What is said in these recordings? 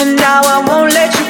and now I won't let you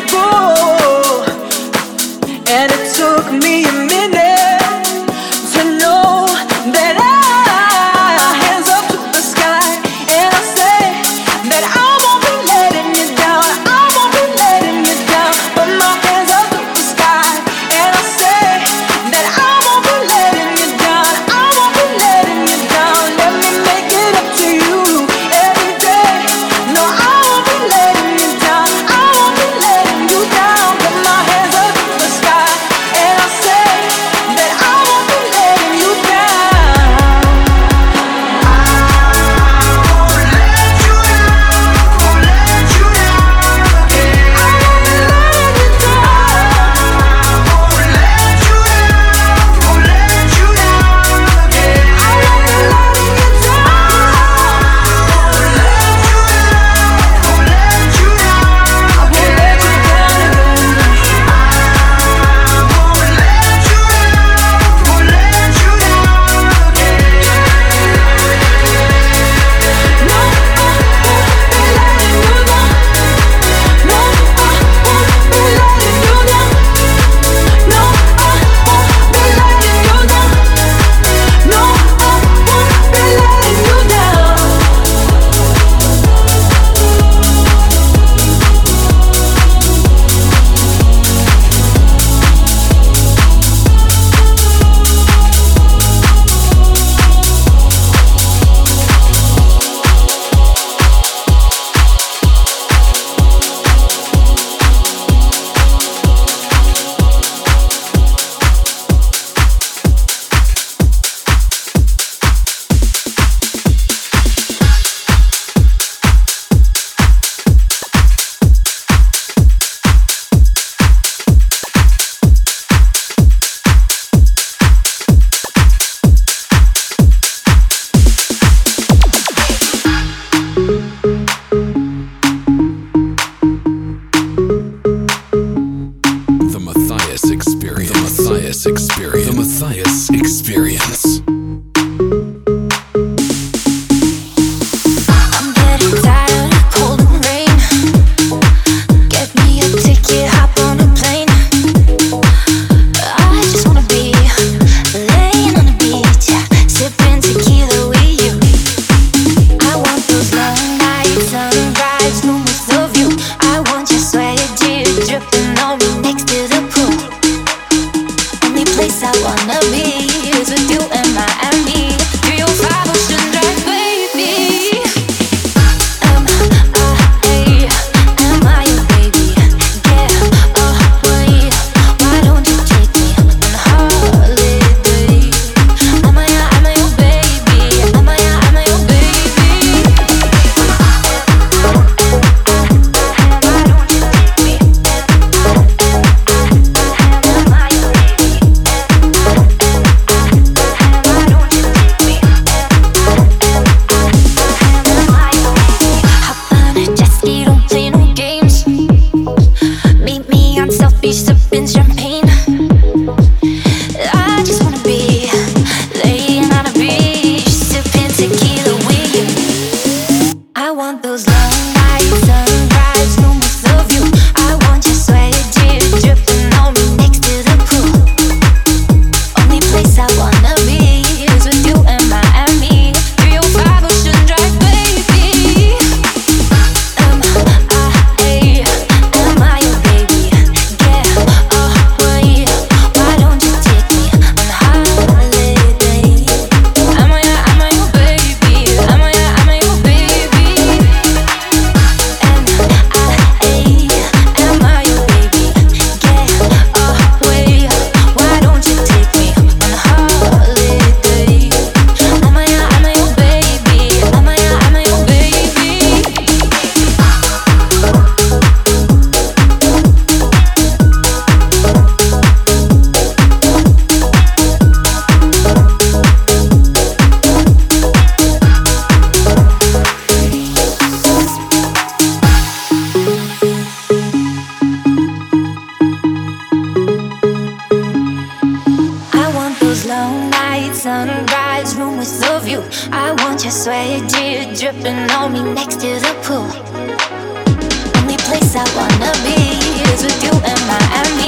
wanna be is with you in Miami. 305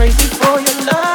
crazy for your love.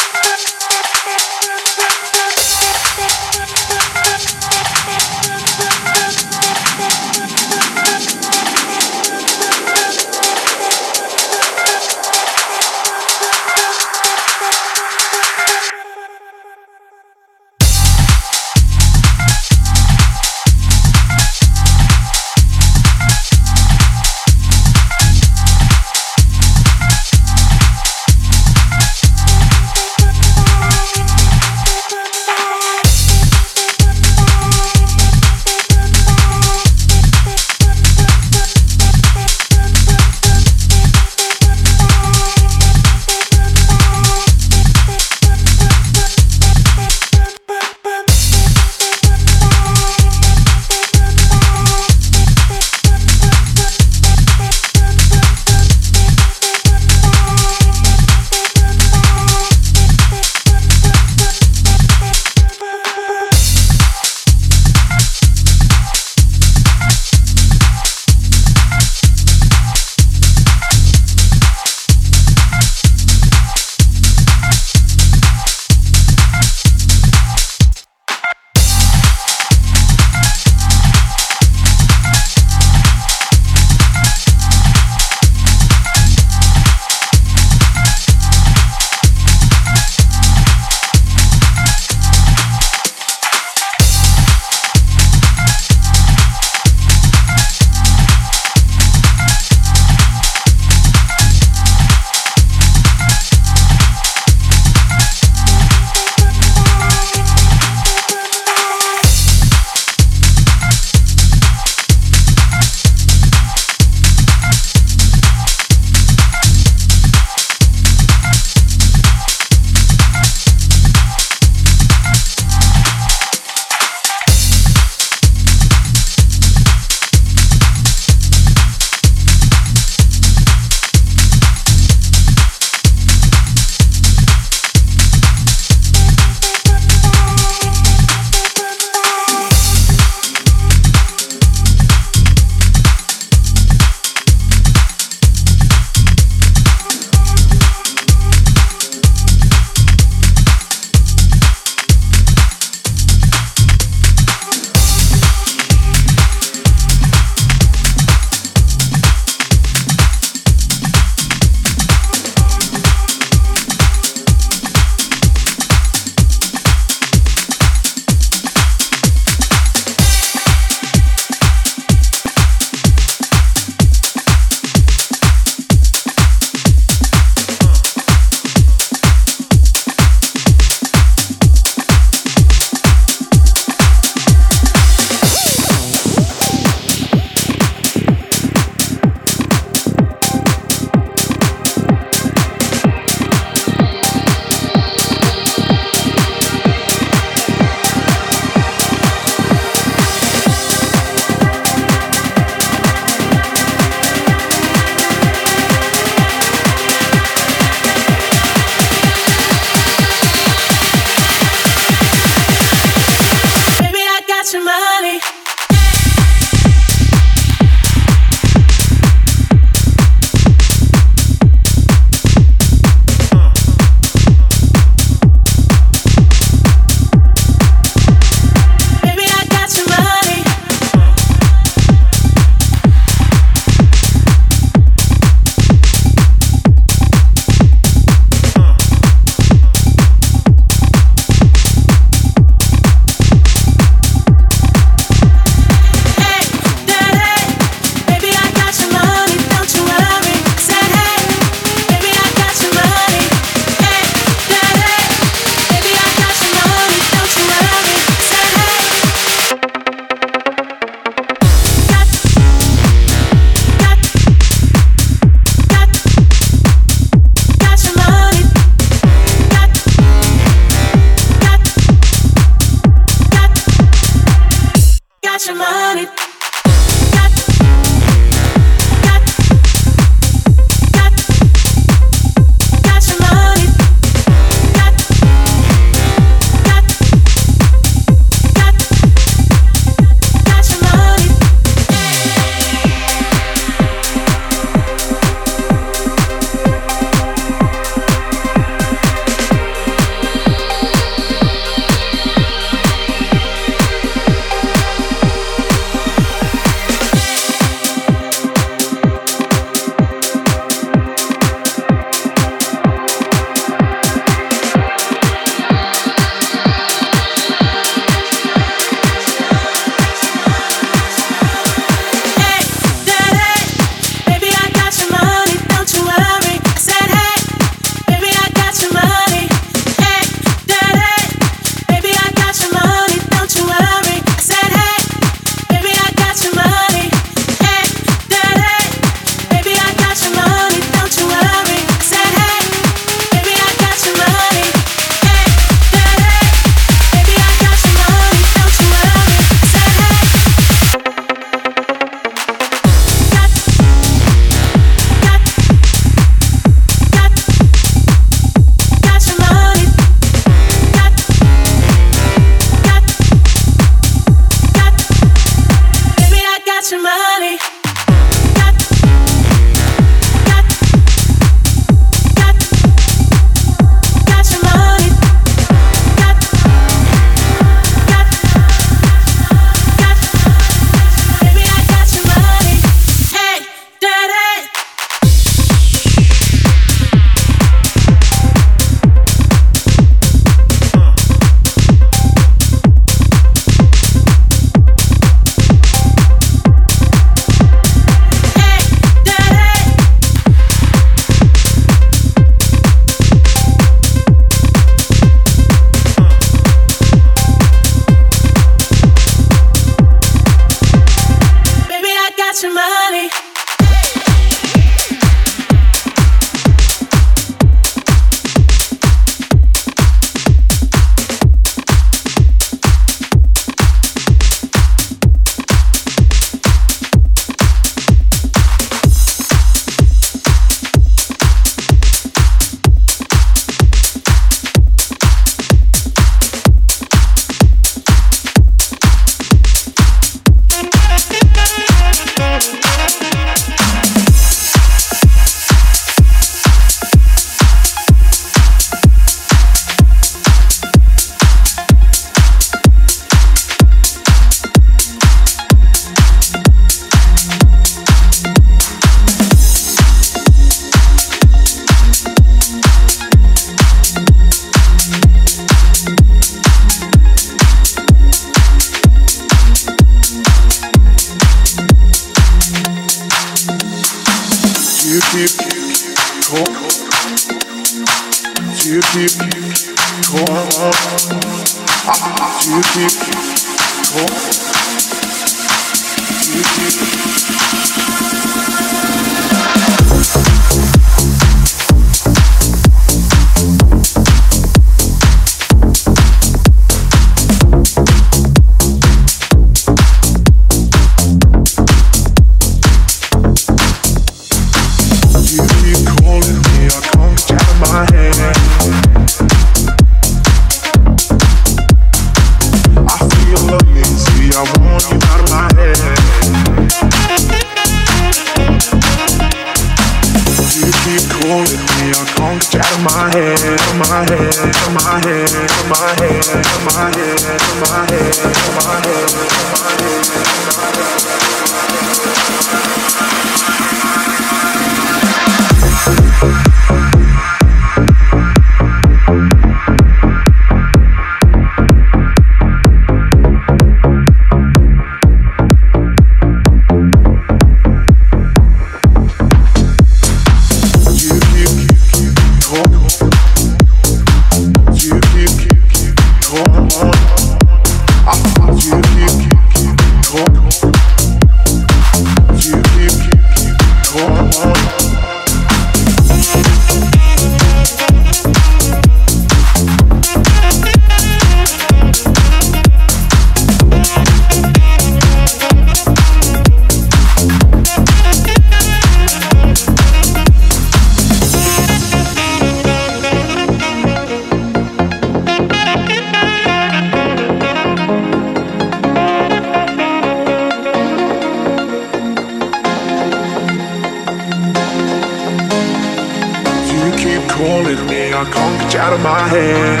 of my head.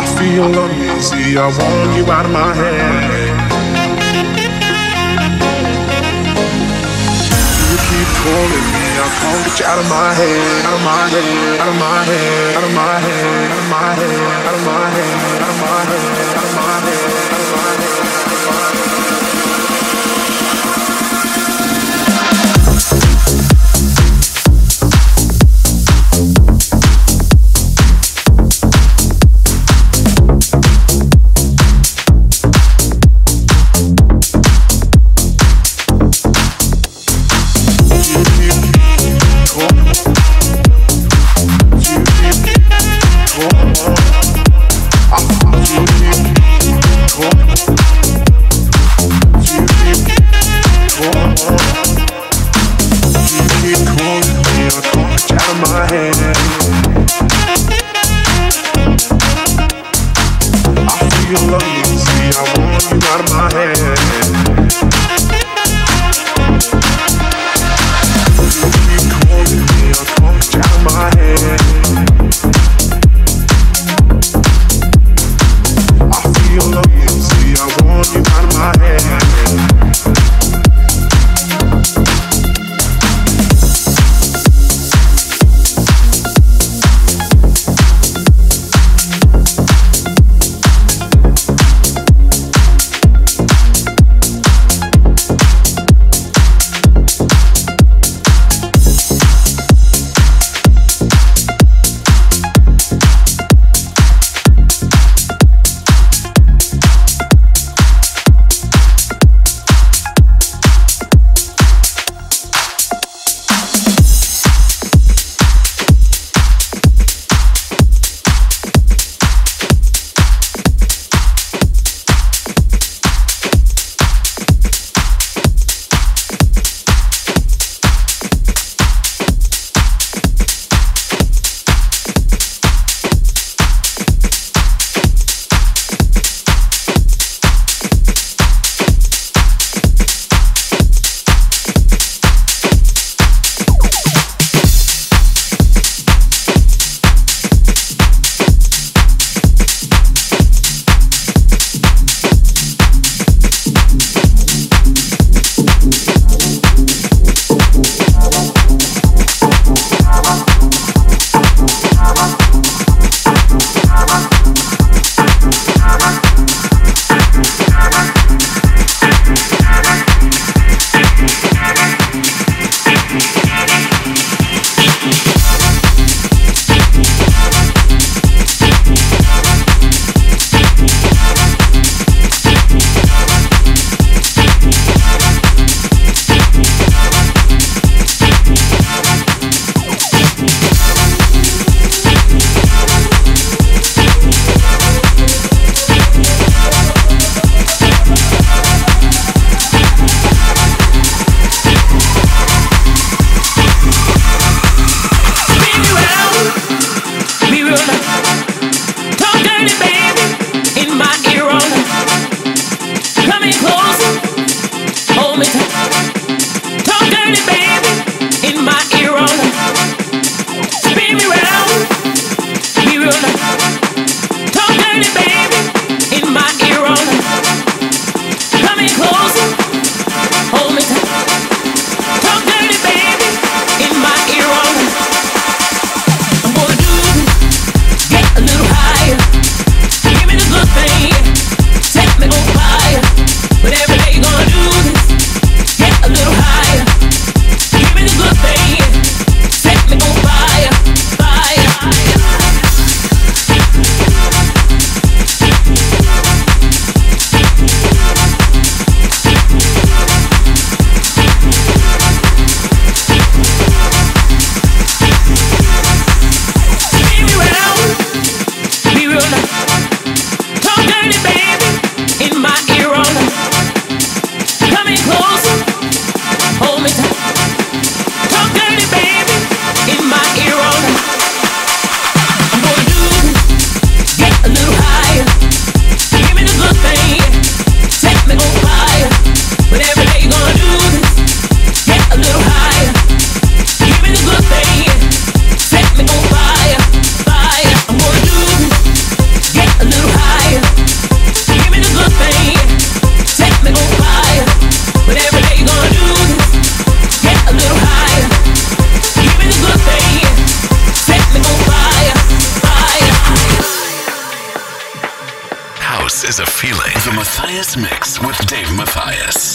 I feel uneasy, I want you out of my head. You keep calling me, I can't get you out of my head, out of my head, out of my head, out of my head, out of my head, out of my head, out of my head. Matthias Mix with Dave Matthias.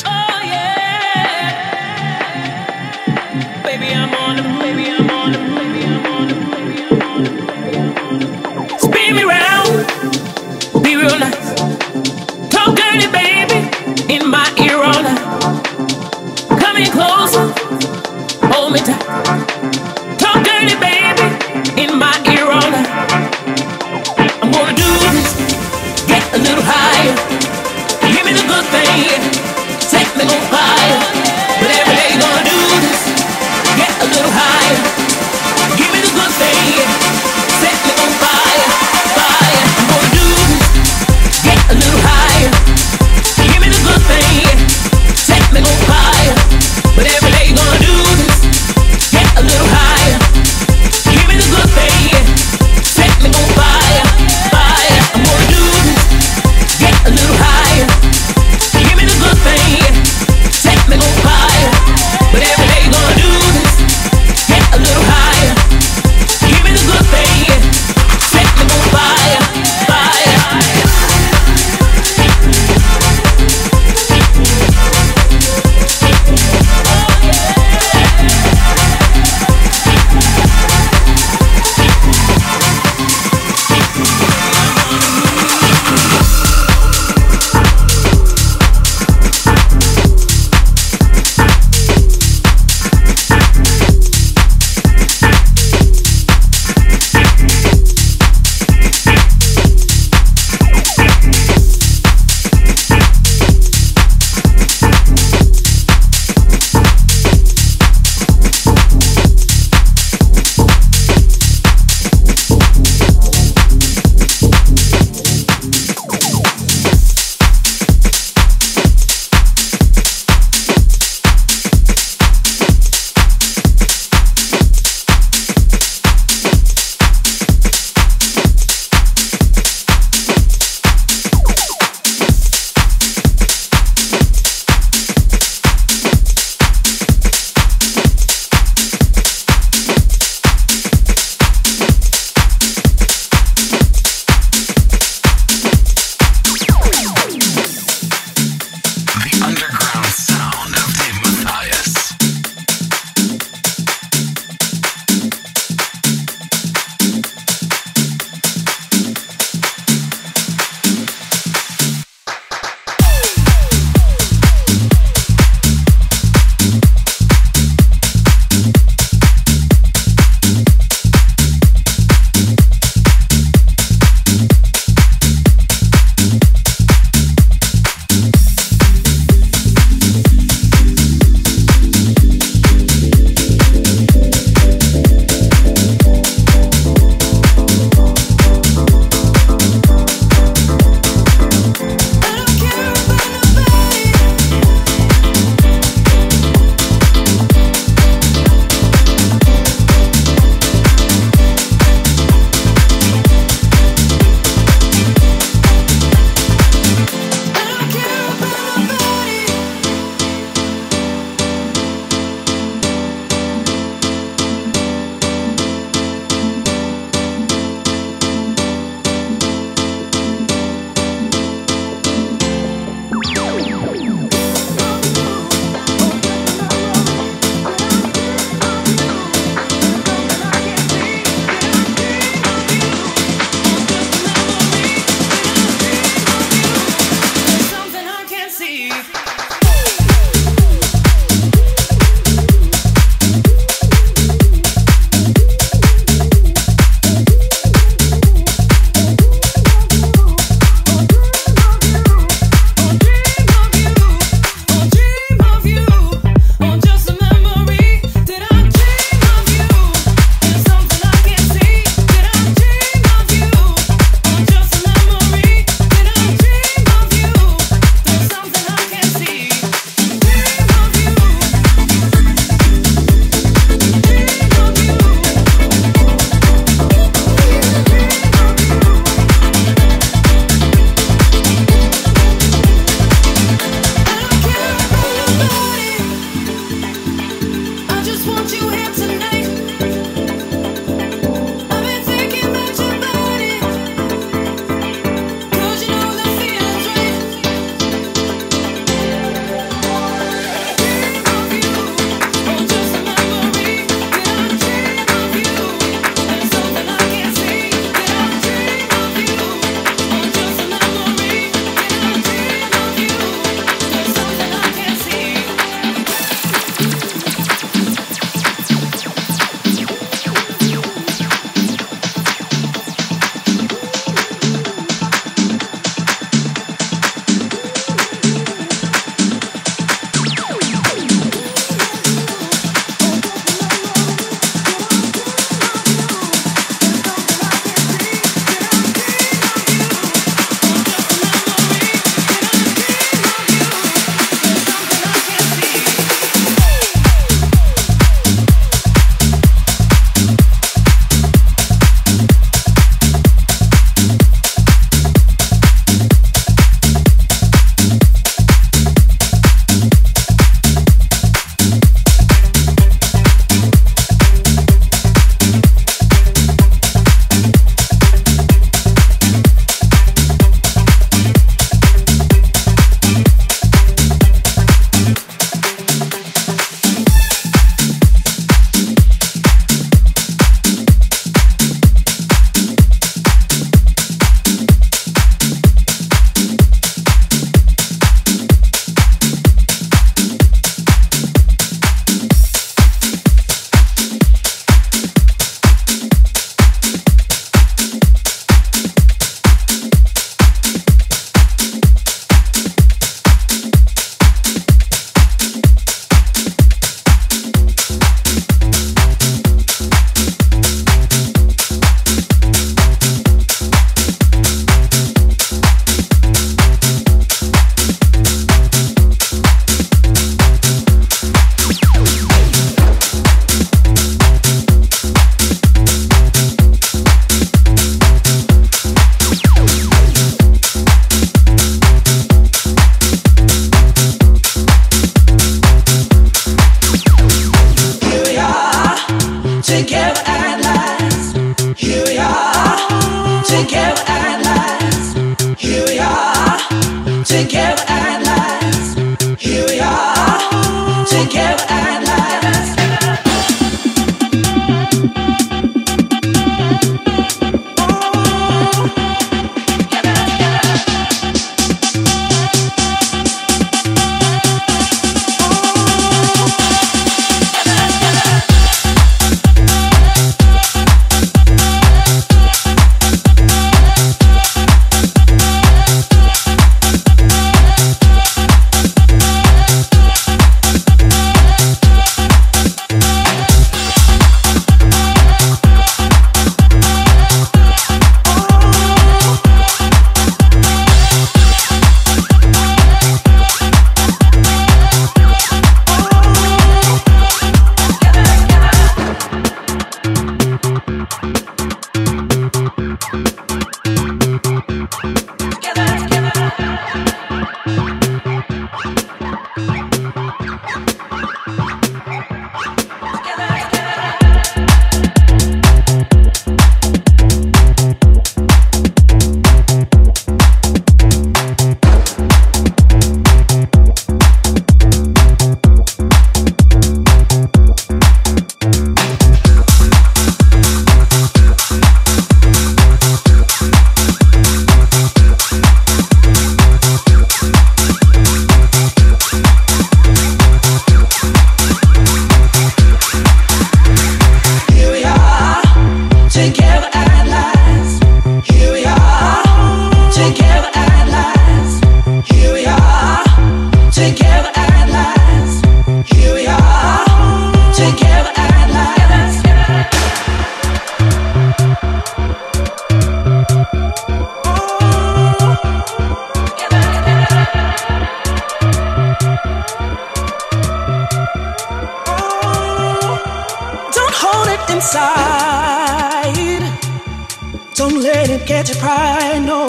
your pride, no.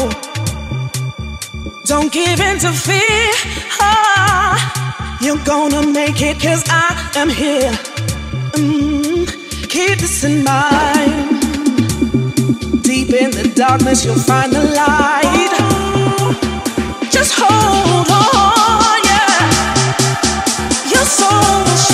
Don't give in to fear. Ah. You're gonna make it, cause I am here. Mm, keep this in mind. Deep in the darkness, you'll find the light. Just hold on, yeah. Your soul will